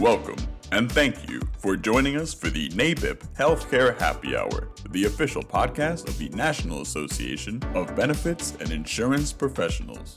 Welcome and thank you for joining us for the NABIP Healthcare Happy Hour, the official podcast of the National Association of Benefits and Insurance Professionals.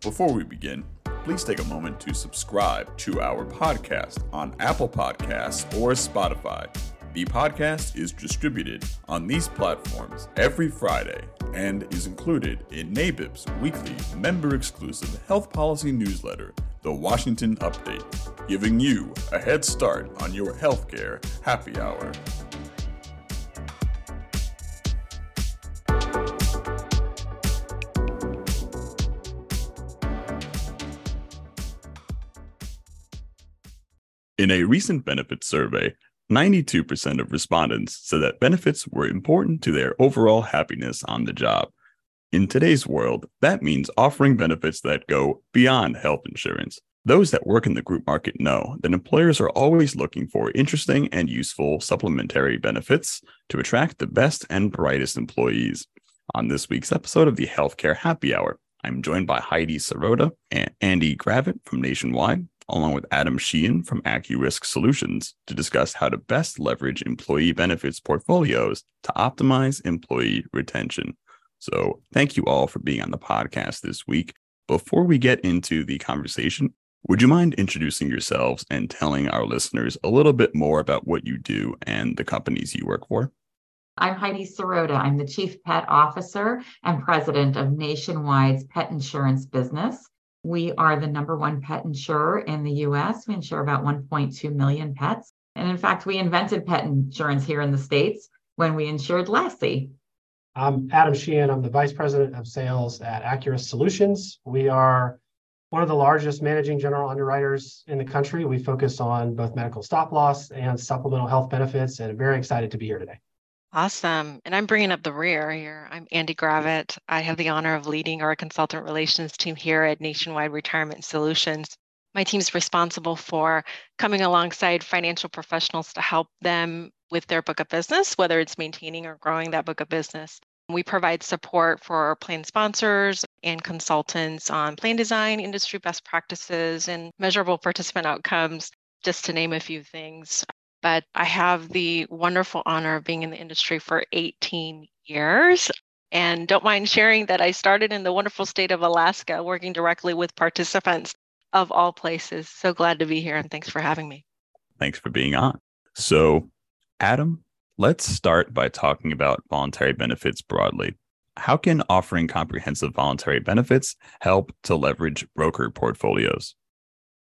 Before we begin, please take a moment to subscribe to our podcast on Apple Podcasts or Spotify. The podcast is distributed on these platforms every Friday and is included in NABIP's weekly member exclusive health policy newsletter, The Washington Update, giving you a head start on your healthcare happy hour. In a recent benefits survey, 92% of respondents said that benefits were important to their overall happiness on the job. In today's world, that means offering benefits that go beyond health insurance. Those that work in the group market know that employers are always looking for interesting and useful supplementary benefits to attract the best and brightest employees. On this week's episode of the Healthcare Happy Hour, I'm joined by Heidi Sirota and Andee Gravitt from Nationwide, along with Adam Sheehan from AccuRisk Solutions to discuss how to best leverage employee benefits portfolios to optimize employee retention. So, thank you all for being on the podcast this week. Before we get into the conversation, would you mind introducing yourselves and telling our listeners a little bit more about what you do and the companies you work for? I'm Heidi Sirota. I'm the Chief Pet Officer and President of Nationwide's pet insurance business. We are the number one pet insurer in the US. We insure about 1.2 million pets. And in fact, we invented pet insurance here in the States when we insured Lassie. I'm Adam Sheehan. I'm the Vice President of Sales at AccuRisk Solutions. We are one of the largest managing general underwriters in the country. We focus on both medical stop loss and supplemental health benefits, and I'm very excited to be here today. Awesome. And I'm bringing up the rear here. I'm Andee Gravitt. I have the honor of leading our consultant relations team here at Nationwide Retirement Solutions. My team is responsible for coming alongside financial professionals to help them with their book of business, whether it's maintaining or growing that book of business. We provide support for plan sponsors and consultants on plan design, industry best practices, and measurable participant outcomes, just to name a few things but I have the wonderful honor of being in the industry for 18 years. And don't mind sharing that I started in the wonderful state of Alaska, working directly with participants of all places. So glad to be here and thanks for having me. Thanks for being on. So, Adam, let's start by talking about voluntary benefits broadly. How can offering comprehensive voluntary benefits help to leverage broker portfolios?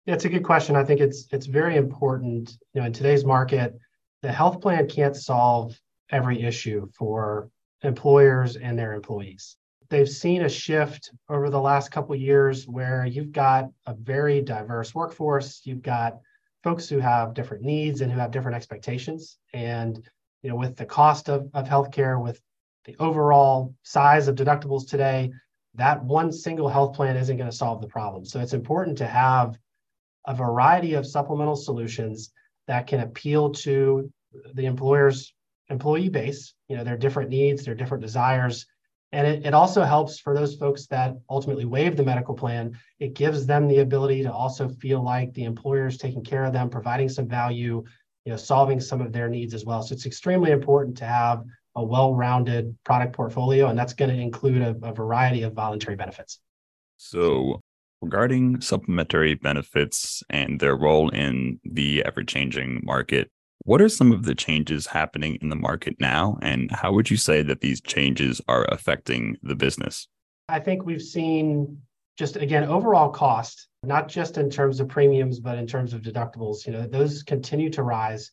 Yeah, it's a good question. I think it's it's very important. You know, in today's market, the health plan can't solve every issue for employers and their employees. They've seen a shift over the last couple years where you've got a very diverse workforce. You've got folks who have different needs and who have different expectations. And you know, with the cost of, of healthcare, with the overall size of deductibles today, that one single health plan isn't going to solve the problem. So it's important to have a variety of supplemental solutions that can appeal to the employer's employee base, you know, their different needs, their different desires. And it, it also helps for those folks that ultimately waive the medical plan. It gives them the ability to also feel like the employer is taking care of them, providing some value, you know, solving some of their needs as well. So it's extremely important to have a well-rounded product portfolio, and that's going to include a, a variety of voluntary benefits. So regarding supplementary benefits and their role in the ever changing market. What are some of the changes happening in the market now, and how would you say that these changes are affecting the business? I think we've seen just again overall cost, not just in terms of premiums, but in terms of deductibles. You know, those continue to rise,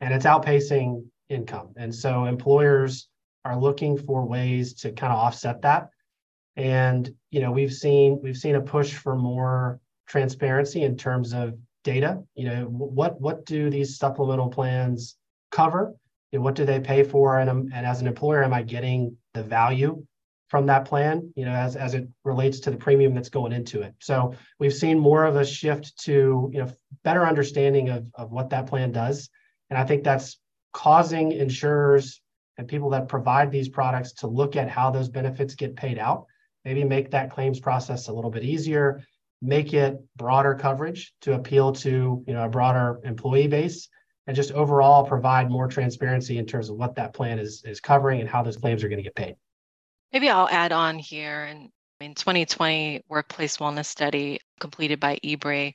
and it's outpacing income, and so employers are looking for ways to kind of offset that and you know we've seen we've seen a push for more transparency in terms of data. You know what what do these supplemental plans cover? And what do they pay for? And, um, and as an employer am i getting the value from that plan you know as, as it relates to the premium that's going into it? So we've seen more of a shift to you know better understanding of, of what that plan does. And i think that's causing insurers and people that provide these products to look at how those benefits get paid out maybe make that claims process a little bit easier, make it broader coverage to appeal to you know a broader employee base and just overall provide more transparency in terms of what that plan is is covering and how those claims are going to get paid. Maybe I'll add on here. And in 2020 workplace wellness study completed by EBRI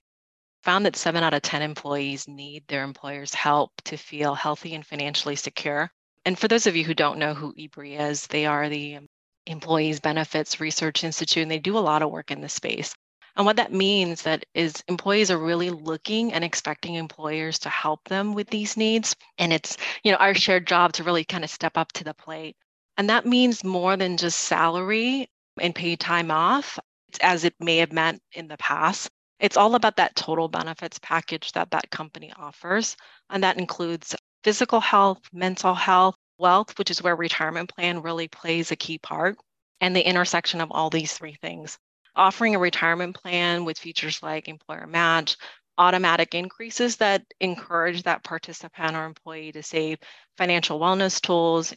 found that seven out of 10 employees need their employer's help to feel healthy and financially secure. And for those of you who don't know who EBRI is, they are the Employees Benefits Research Institute, and they do a lot of work in this space. And what that means that is employees are really looking and expecting employers to help them with these needs. And it's, you know, our shared job to really kind of step up to the plate. And that means more than just salary and paid time off, as it may have meant in the past. It's all about that total benefits package that that company offers. And that includes physical health, mental health, wealth, which is where retirement plan really plays a key part, and the intersection of all these three things offering a retirement plan with features like employer match, automatic increases that encourage that participant or employee to save, financial wellness tools,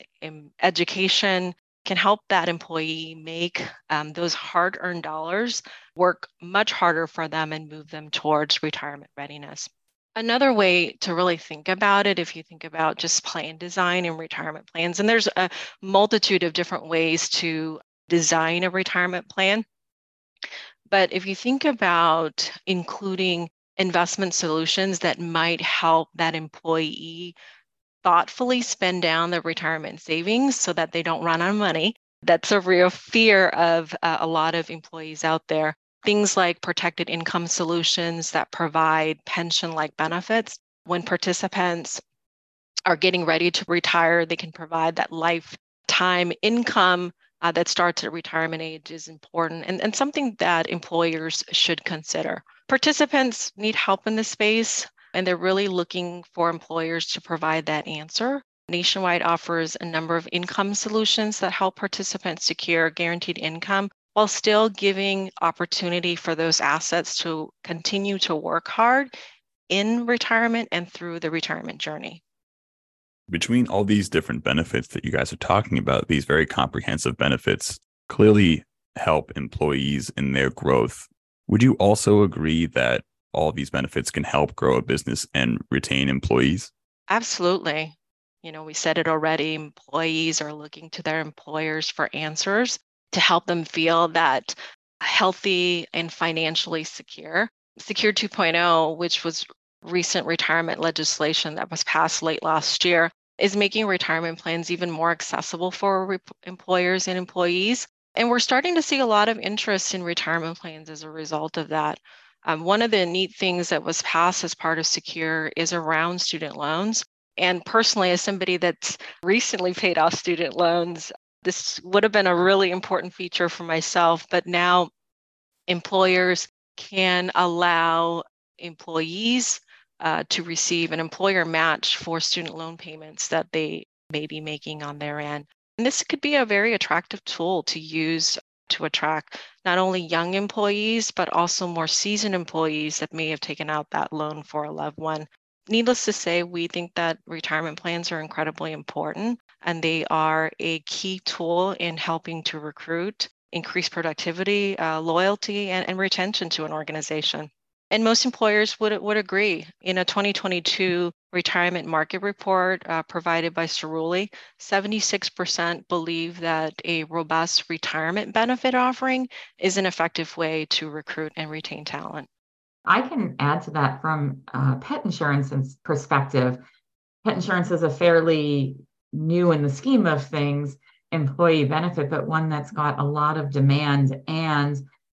education can help that employee make um, those hard earned dollars work much harder for them and move them towards retirement readiness. Another way to really think about it, if you think about just plan design and retirement plans, and there's a multitude of different ways to design a retirement plan. But if you think about including investment solutions that might help that employee thoughtfully spend down their retirement savings so that they don't run out of money, that's a real fear of uh, a lot of employees out there. Things like protected income solutions that provide pension like benefits. When participants are getting ready to retire, they can provide that lifetime income uh, that starts at retirement age is important and, and something that employers should consider. Participants need help in this space, and they're really looking for employers to provide that answer. Nationwide offers a number of income solutions that help participants secure guaranteed income while still giving opportunity for those assets to continue to work hard in retirement and through the retirement journey between all these different benefits that you guys are talking about, these very comprehensive benefits clearly help employees in their growth. Would you also agree that all these benefits can help grow a business and retain employees? Absolutely. You know, we said it already employees are looking to their employers for answers to help them feel that healthy and financially secure. Secure 2.0, which was recent retirement legislation that was passed late last year is making retirement plans even more accessible for re- employers and employees. And we're starting to see a lot of interest in retirement plans as a result of that. Um, one of the neat things that was passed as part of Secure is around student loans. And personally, as somebody that's recently paid off student loans, this would have been a really important feature for myself. But now employers can allow employees uh, to receive an employer match for student loan payments that they may be making on their end. And this could be a very attractive tool to use to attract not only young employees, but also more seasoned employees that may have taken out that loan for a loved one. Needless to say, we think that retirement plans are incredibly important and they are a key tool in helping to recruit, increase productivity, uh, loyalty, and, and retention to an organization. And most employers would, would agree. In a 2022 retirement market report uh, provided by Cerulli, 76% believe that a robust retirement benefit offering is an effective way to recruit and retain talent. I can add to that from pet insurance perspective. Pet insurance is a fairly new in the scheme of things employee benefit, but one that's got a lot of demand and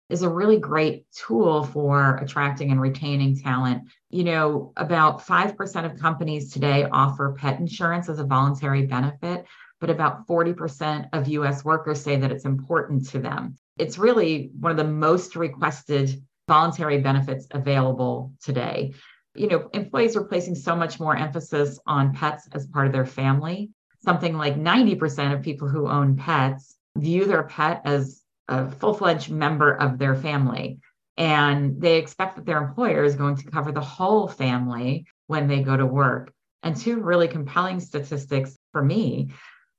is a really great tool for attracting and retaining talent. You know, about 5% of companies today offer pet insurance as a voluntary benefit, but about 40% of US workers say that it's important to them. It's really one of the most requested voluntary benefits available today. You know, employees are placing so much more emphasis on pets as part of their family. Something like 90% of people who own pets view their pet as a full fledged member of their family. And they expect that their employer is going to cover the whole family when they go to work. And two really compelling statistics for me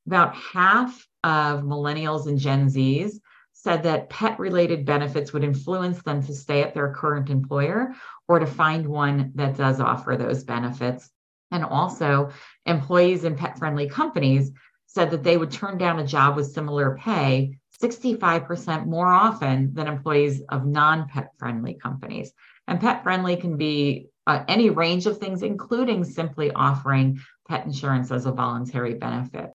about half of millennials and Gen Zs said that pet related benefits would influence them to stay at their current employer or to find one that does offer those benefits. And also, employees in pet friendly companies said that they would turn down a job with similar pay 65% more often than employees of non pet friendly companies. And pet friendly can be uh, any range of things, including simply offering pet insurance as a voluntary benefit.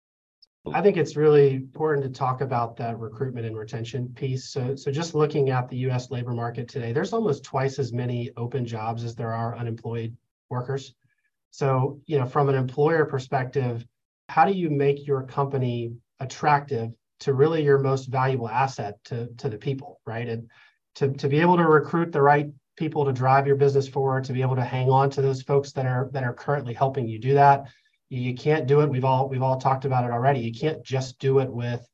I think it's really important to talk about that recruitment and retention piece. So, so just looking at the U.S. labor market today, there's almost twice as many open jobs as there are unemployed workers. So, you know, from an employer perspective, how do you make your company attractive to really your most valuable asset to, to the people, right? And to, to be able to recruit the right people to drive your business forward, to be able to hang on to those folks that are that are currently helping you do that you can't do it. We've all we've all talked about it already. You can't just do it with,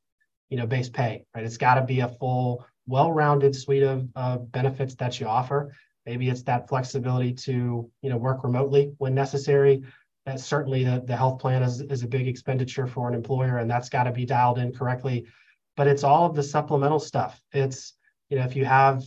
you know, base pay, right? It's got to be a full, well-rounded suite of, of benefits that you offer. Maybe it's that flexibility to, you know, work remotely when necessary. Uh, certainly, the, the health plan is, is a big expenditure for an employer, and that's got to be dialed in correctly. But it's all of the supplemental stuff. It's, you know, if you have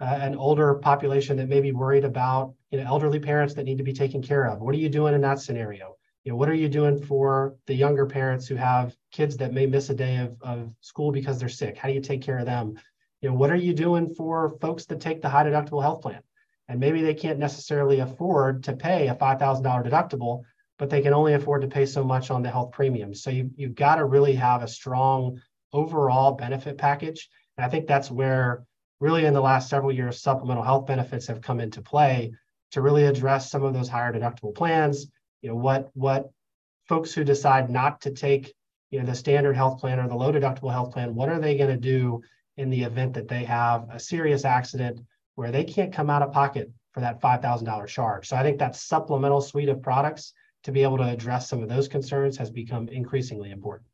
uh, an older population that may be worried about, you know, elderly parents that need to be taken care of, what are you doing in that scenario? you know, what are you doing for the younger parents who have kids that may miss a day of, of school because they're sick? How do you take care of them? You know, what are you doing for folks that take the high deductible health plan? And maybe they can't necessarily afford to pay a $5,000 deductible, but they can only afford to pay so much on the health premium. So you, you've got to really have a strong overall benefit package. And I think that's where really in the last several years, supplemental health benefits have come into play to really address some of those higher deductible plans you know what what folks who decide not to take you know the standard health plan or the low deductible health plan what are they going to do in the event that they have a serious accident where they can't come out of pocket for that $5000 charge so i think that supplemental suite of products to be able to address some of those concerns has become increasingly important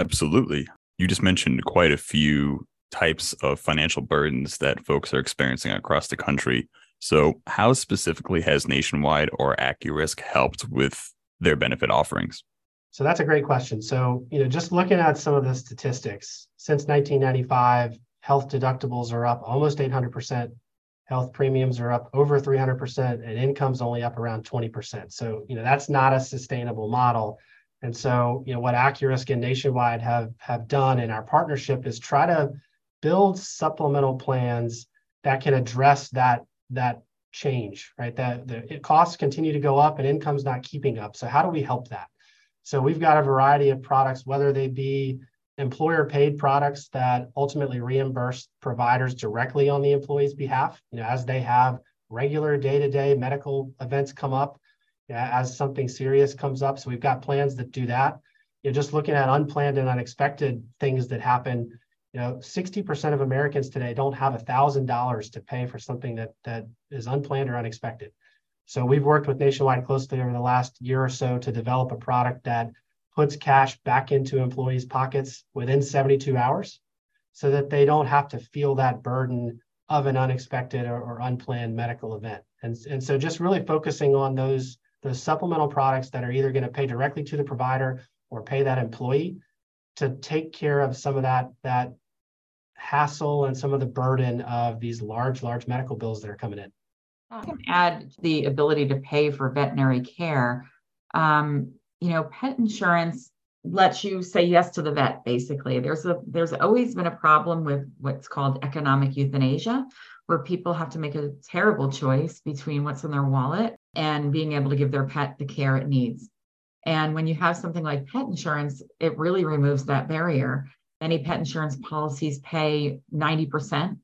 absolutely you just mentioned quite a few types of financial burdens that folks are experiencing across the country so, how specifically has Nationwide or AccuRisk helped with their benefit offerings? So that's a great question. So, you know, just looking at some of the statistics, since 1995, health deductibles are up almost 800%, health premiums are up over 300%, and income's only up around 20%. So, you know, that's not a sustainable model. And so, you know, what AccuRisk and Nationwide have have done in our partnership is try to build supplemental plans that can address that that change, right? That the costs continue to go up and income's not keeping up. So how do we help that? So we've got a variety of products, whether they be employer paid products that ultimately reimburse providers directly on the employee's behalf, you know, as they have regular day-to-day medical events come up, you know, as something serious comes up. So we've got plans that do that. You're just looking at unplanned and unexpected things that happen you know 60% of americans today don't have $1000 to pay for something that that is unplanned or unexpected so we've worked with nationwide closely over the last year or so to develop a product that puts cash back into employees pockets within 72 hours so that they don't have to feel that burden of an unexpected or, or unplanned medical event and, and so just really focusing on those those supplemental products that are either going to pay directly to the provider or pay that employee to take care of some of that that hassle and some of the burden of these large, large medical bills that are coming in. I can add the ability to pay for veterinary care. Um, you know, pet insurance lets you say yes to the vet basically there's a there's always been a problem with what's called economic euthanasia where people have to make a terrible choice between what's in their wallet and being able to give their pet the care it needs and when you have something like pet insurance it really removes that barrier Many pet insurance policies pay 90%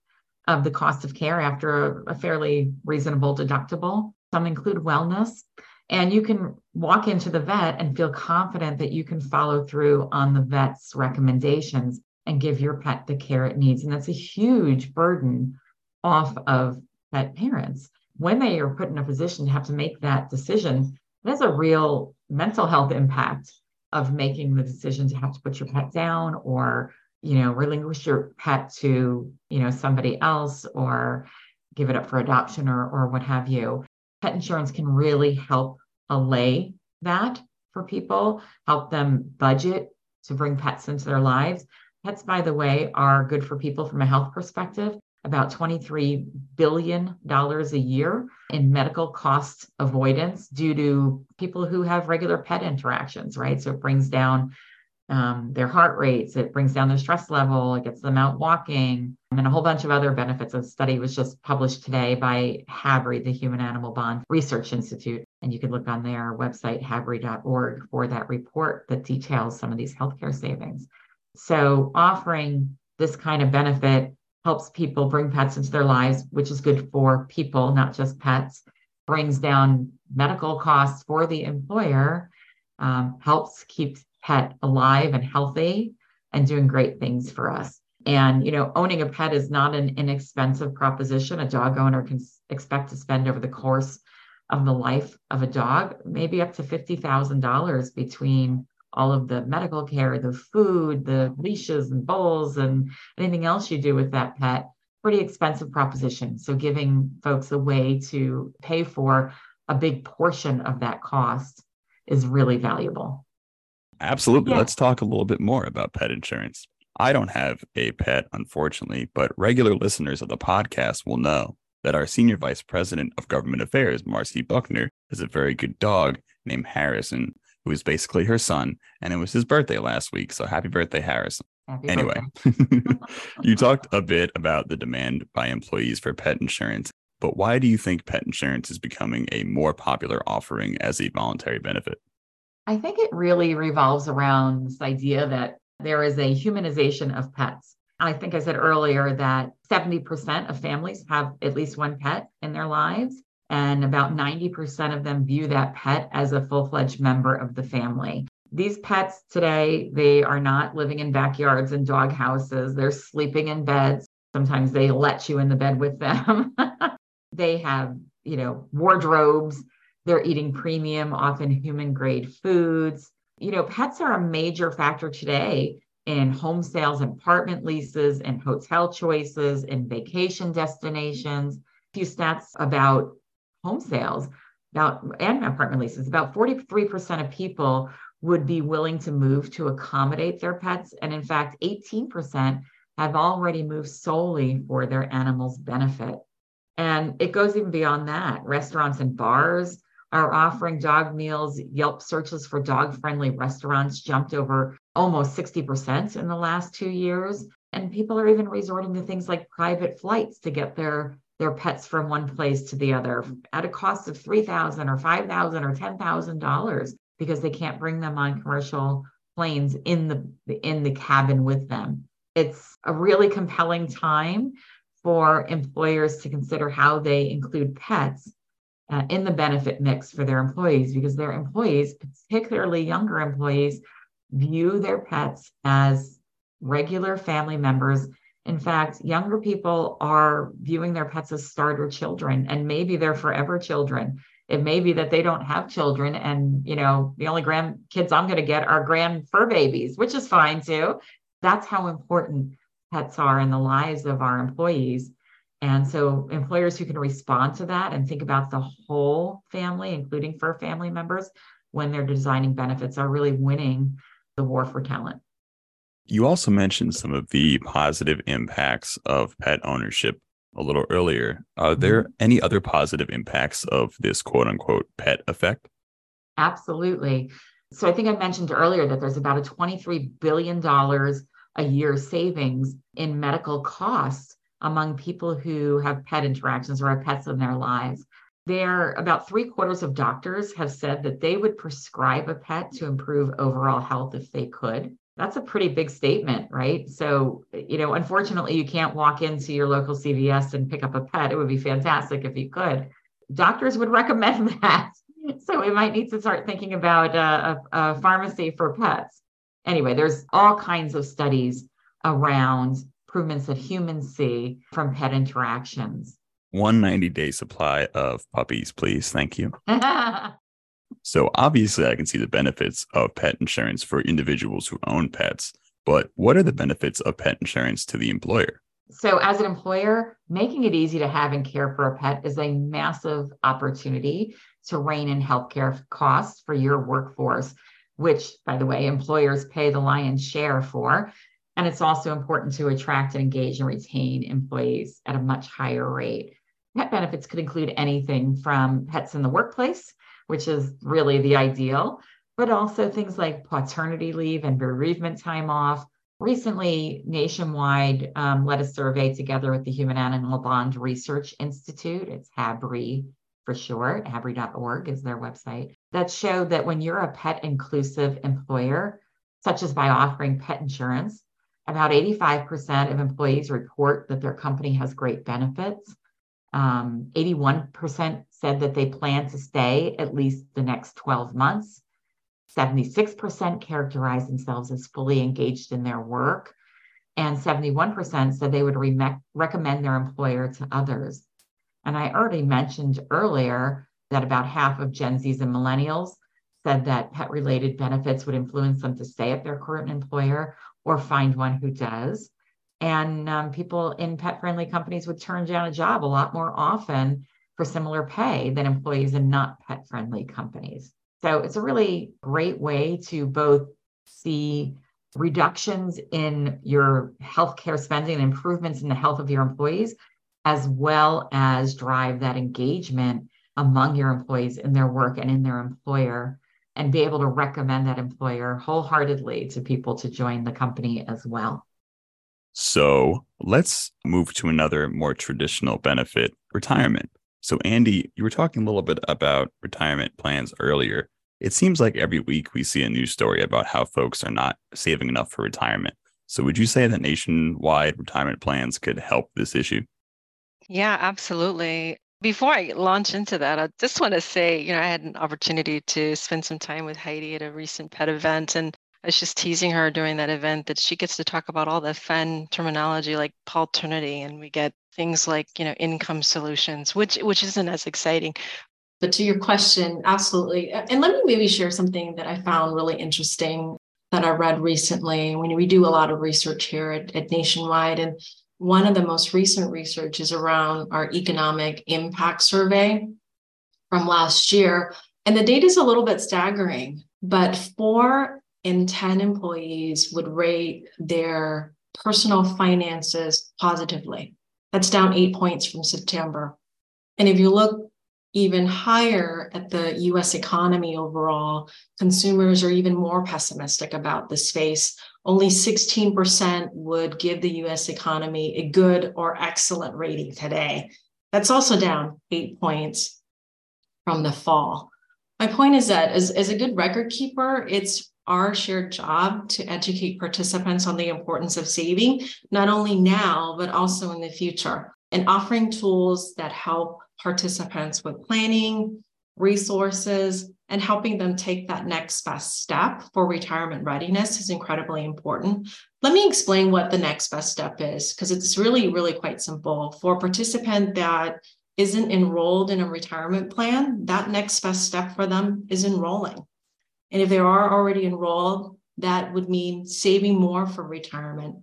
of the cost of care after a, a fairly reasonable deductible. Some include wellness. And you can walk into the vet and feel confident that you can follow through on the vet's recommendations and give your pet the care it needs. And that's a huge burden off of pet parents. When they are put in a position to have to make that decision, it has a real mental health impact of making the decision to have to put your pet down or you know relinquish your pet to you know somebody else or give it up for adoption or or what have you pet insurance can really help allay that for people help them budget to bring pets into their lives Pets, by the way, are good for people from a health perspective. About $23 billion a year in medical cost avoidance due to people who have regular pet interactions, right? So it brings down um, their heart rates, it brings down their stress level, it gets them out walking, and a whole bunch of other benefits. A study was just published today by HABRI, the Human Animal Bond Research Institute. And you can look on their website, habri.org, for that report that details some of these healthcare savings. So, offering this kind of benefit helps people bring pets into their lives, which is good for people, not just pets, brings down medical costs for the employer, um, helps keep pet alive and healthy and doing great things for us. And, you know, owning a pet is not an inexpensive proposition. A dog owner can expect to spend over the course of the life of a dog, maybe up to $50,000 between all of the medical care, the food, the leashes and bowls, and anything else you do with that pet. Pretty expensive proposition. So, giving folks a way to pay for a big portion of that cost is really valuable. Absolutely. Yeah. Let's talk a little bit more about pet insurance. I don't have a pet, unfortunately, but regular listeners of the podcast will know that our Senior Vice President of Government Affairs, Marcy Buckner, has a very good dog named Harrison, who is basically her son. And it was his birthday last week. So happy birthday, Harrison. Happy anyway, you talked a bit about the demand by employees for pet insurance, but why do you think pet insurance is becoming a more popular offering as a voluntary benefit? I think it really revolves around this idea that there is a humanization of pets. I think I said earlier that 70% of families have at least one pet in their lives, and about 90% of them view that pet as a full fledged member of the family. These pets today, they are not living in backyards and dog houses. They're sleeping in beds. Sometimes they let you in the bed with them. they have, you know, wardrobes they're eating premium, often human grade foods. You know, pets are a major factor today in home sales apartment leases and hotel choices and vacation destinations. A few stats about home sales about and apartment leases. About 43% of people would be willing to move to accommodate their pets. And in fact, 18% have already moved solely for their animals' benefit. And it goes even beyond that. Restaurants and bars are offering dog meals. Yelp searches for dog friendly restaurants jumped over almost 60% in the last two years. And people are even resorting to things like private flights to get their, their pets from one place to the other at a cost of 3,000 or 5,000 or $10,000 because they can't bring them on commercial planes in the in the cabin with them. It's a really compelling time for employers to consider how they include pets uh, in the benefit mix for their employees because their employees, particularly younger employees, view their pets as regular family members. In fact, younger people are viewing their pets as starter children, and maybe they're forever children. It may be that they don't have children, and you know, the only grandkids I'm going to get are grand fur babies, which is fine too. That's how important pets are in the lives of our employees. And so employers who can respond to that and think about the whole family, including fur family members, when they're designing benefits, are really winning the war for talent. You also mentioned some of the positive impacts of pet ownership a little earlier. Are there mm-hmm. any other positive impacts of this quote unquote pet effect? Absolutely. So I think I mentioned earlier that there's about a $23 billion a year savings in medical costs among people who have pet interactions or have pets in their lives. There, about three quarters of doctors have said that they would prescribe a pet to improve overall health if they could. That's a pretty big statement, right? So, you know, unfortunately, you can't walk into your local CVS and pick up a pet. It would be fantastic if you could. Doctors would recommend that. So, we might need to start thinking about a, a, a pharmacy for pets. Anyway, there's all kinds of studies around improvements that humans see from pet interactions. 190 day supply of puppies, please. Thank you. so, obviously, I can see the benefits of pet insurance for individuals who own pets, but what are the benefits of pet insurance to the employer? So, as an employer, making it easy to have and care for a pet is a massive opportunity to rein in healthcare costs for your workforce, which, by the way, employers pay the lion's share for. And it's also important to attract and engage and retain employees at a much higher rate. Pet benefits could include anything from pets in the workplace, which is really the ideal, but also things like pawternity leave and bereavement time off. Recently, Nationwide um, led a survey together with the Human Animal Bond Research Institute. It's HABRI for short, habri.org is their website, that showed that when you're a pet inclusive employer, such as by offering pet insurance, about 85% of employees report that their company has great benefits. Um, 81% said that they plan to stay at least the next 12 months. 76% characterize themselves as fully engaged in their work. And 71% said they would re- recommend their employer to others. And I already mentioned earlier that about half of Gen Zs and millennials said that pet related benefits would influence them to stay at their current employer or find one who does. And um, people in pet friendly companies would turn down a job a lot more often for similar pay than employees in not pet friendly companies. So it's a really great way to both see reductions in your healthcare spending and improvements in the health of your employees, as well as drive that engagement among your employees in their work and in their employer and be able to recommend that employer wholeheartedly to people to join the company as well. So let's move to another more traditional benefit retirement. So, Andee, you were talking a little bit about retirement plans earlier. It seems like every week we see a news story about how folks are not saving enough for retirement. So, would you say that nationwide retirement plans could help this issue? Yeah, absolutely. Before I launch into that, I just want to say, you know, I had an opportunity to spend some time with Heidi at a recent pet event, and I was just teasing her during that event that she gets to talk about all the fun terminology like pawternity, and we get things like, you know, income solutions, which which isn't as exciting. But to your question, absolutely. And let me maybe share something that I found really interesting that I read recently. When we do a lot of research here at, at Nationwide, and one of the most recent research is around our economic impact survey from last year. And the data is a little bit staggering, but four in 10 employees would rate their personal finances positively. That's down eight points from September. And if you look even higher at the US economy overall, consumers are even more pessimistic about the space. Only 16% would give the US economy a good or excellent rating today. That's also down eight points from the fall. My point is that as, as a good record keeper, it's our shared job to educate participants on the importance of saving, not only now, but also in the future, and offering tools that help participants with planning, resources, and helping them take that next best step for retirement readiness is incredibly important. Let me explain what the next best step is, because it's really, really quite simple. For a participant that isn't enrolled in a retirement plan, that next best step for them is enrolling. And if they are already enrolled, that would mean saving more for retirement.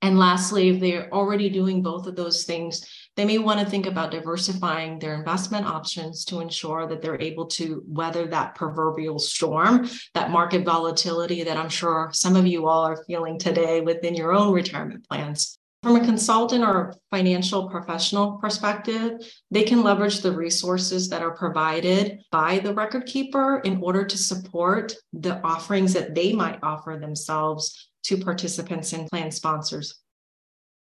And lastly, if they're already doing both of those things, they may want to think about diversifying their investment options to ensure that they're able to weather that proverbial storm, that market volatility that I'm sure some of you all are feeling today within your own retirement plans. From a consultant or financial professional perspective, they can leverage the resources that are provided by the record keeper in order to support the offerings that they might offer themselves to participants and plan sponsors.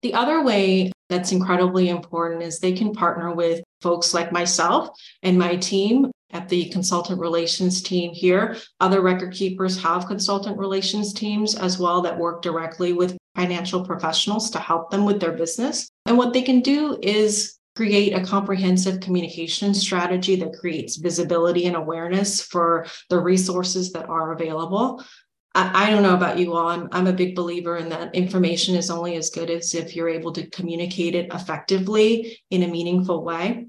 The other way that's incredibly important is they can partner with folks like myself and my team at the consultant relations team here. Other record keepers have consultant relations teams as well that work directly with financial professionals to help them with their business. And what they can do is create a comprehensive communication strategy that creates visibility and awareness for the resources that are available. I, don't know about you all. I'm, I'm a big believer in that information is only as good as if you're able to communicate it effectively in a meaningful way.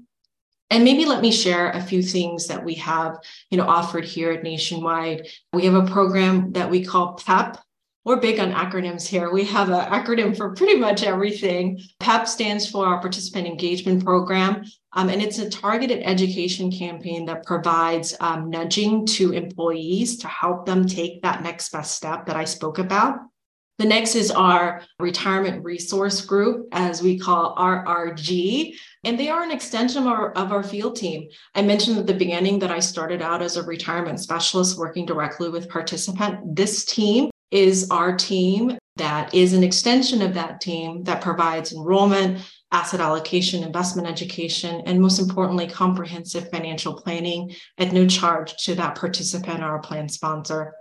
And maybe let me share a few things that we have, you know, offered here at Nationwide. We have a program that we call PEP, we're big on acronyms here. We have an acronym for pretty much everything. PEP stands for our Participant Engagement Program, um, and it's a targeted education campaign that provides um, nudging to employees to help them take that next best step that I spoke about. The next is our Retirement Resource Group, as we call RRG, and they are an extension of our, of our field team. I mentioned at the beginning that I started out as a retirement specialist working directly with participant. This team is our team that is an extension of that team that provides enrollment, asset allocation, investment education, and most importantly, comprehensive financial planning at no charge to that participant or plan sponsor.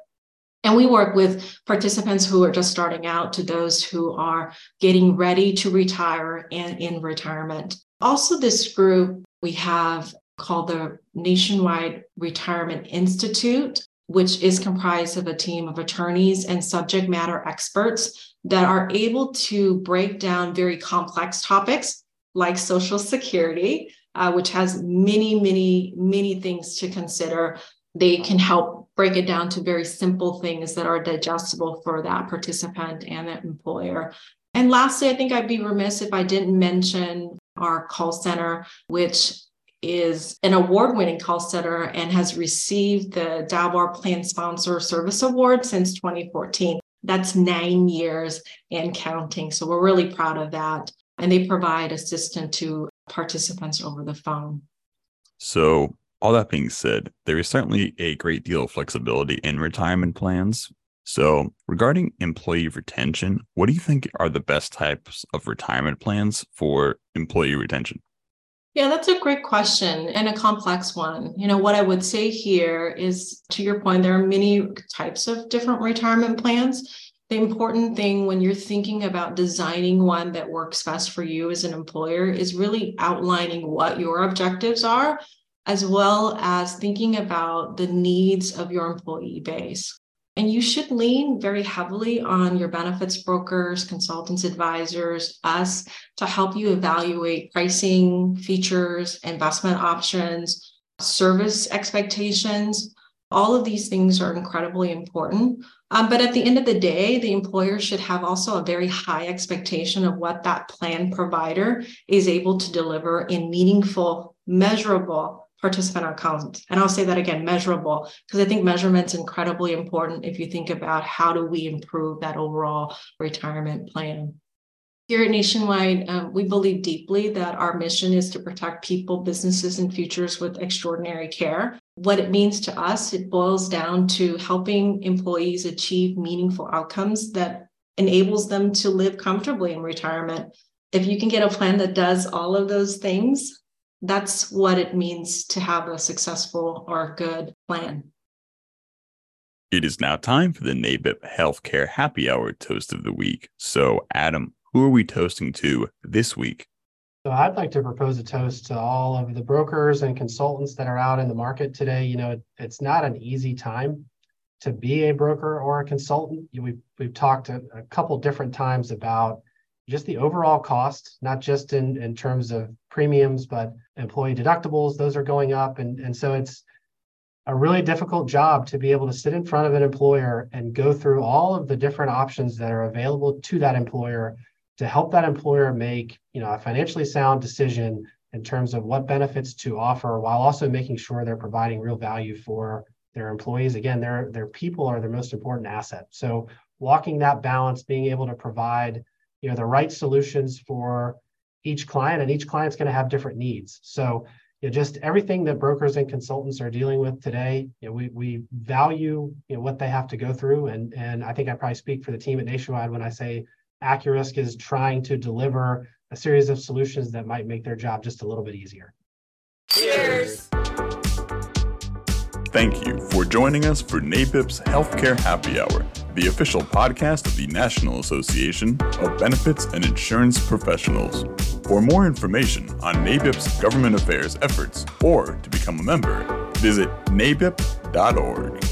And we work with participants who are just starting out to those who are getting ready to retire and in retirement. Also, this group we have called the Nationwide Retirement Institute, which is comprised of a team of attorneys and subject matter experts that are able to break down very complex topics like Social Security, uh, which has many, many, many things to consider. They can help break it down to very simple things that are digestible for that participant and the employer. And lastly, I think I'd be remiss if I didn't mention our call center, which is an award winning call center and has received the DALBAR Plan Sponsor Service Award since 2014. That's nine years and counting. So we're really proud of that. And they provide assistance to participants over the phone. So all that being said, there is certainly a great deal of flexibility in retirement plans. So, regarding employee retention, what do you think are the best types of retirement plans for employee retention? Yeah, that's a great question and a complex one. You know, what I would say here is to your point, there are many types of different retirement plans. The important thing when you're thinking about designing one that works best for you as an employer is really outlining what your objectives are as well as thinking about the needs of your employee base. And you should lean very heavily on your benefits brokers, consultants, advisors, us to help you evaluate pricing, features, investment options, service expectations. All of these things are incredibly important. Um, but at the end of the day, the employer should have also a very high expectation of what that plan provider is able to deliver in meaningful, measurable participant outcomes. And I'll say that again, measurable, because I think measurement's incredibly important if you think about how do we improve that overall retirement plan. Here at Nationwide, um, we believe deeply that our mission is to protect people, businesses, and futures with extraordinary care. What it means to us, it boils down to helping employees achieve meaningful outcomes that enables them to live comfortably in retirement. If you can get a plan that does all of those things, that's what it means to have a successful or good plan. It is now time for the NABIP Healthcare Happy Hour Toast of the Week. So, Adam, who are we toasting to this week? So, I'd like to propose a toast to all of the brokers and consultants that are out in the market today. You know, it, it's not an easy time to be a broker or a consultant. We've, we've talked a, a couple different times about just the overall cost, not just in, in terms of premiums, but employee deductibles, those are going up. And, and so it's a really difficult job to be able to sit in front of an employer and go through all of the different options that are available to that employer to help that employer make you know a financially sound decision in terms of what benefits to offer while also making sure they're providing real value for their employees again their their people are their most important asset so walking that balance being able to provide you know the right solutions for each client and each client's going to have different needs. So you know, just everything that brokers and consultants are dealing with today you know, we, we value you know, what they have to go through and and i think i probably speak for the team at nationwide when i say accurisk is trying to deliver a series of solutions that might make their job just a little bit easier. Cheers. Thank you for joining us for NABIP's Healthcare Happy Hour, the official podcast of the National Association of Benefits and Insurance Professionals. For more information on NABIP's government affairs efforts or to become a member, visit nabip.org.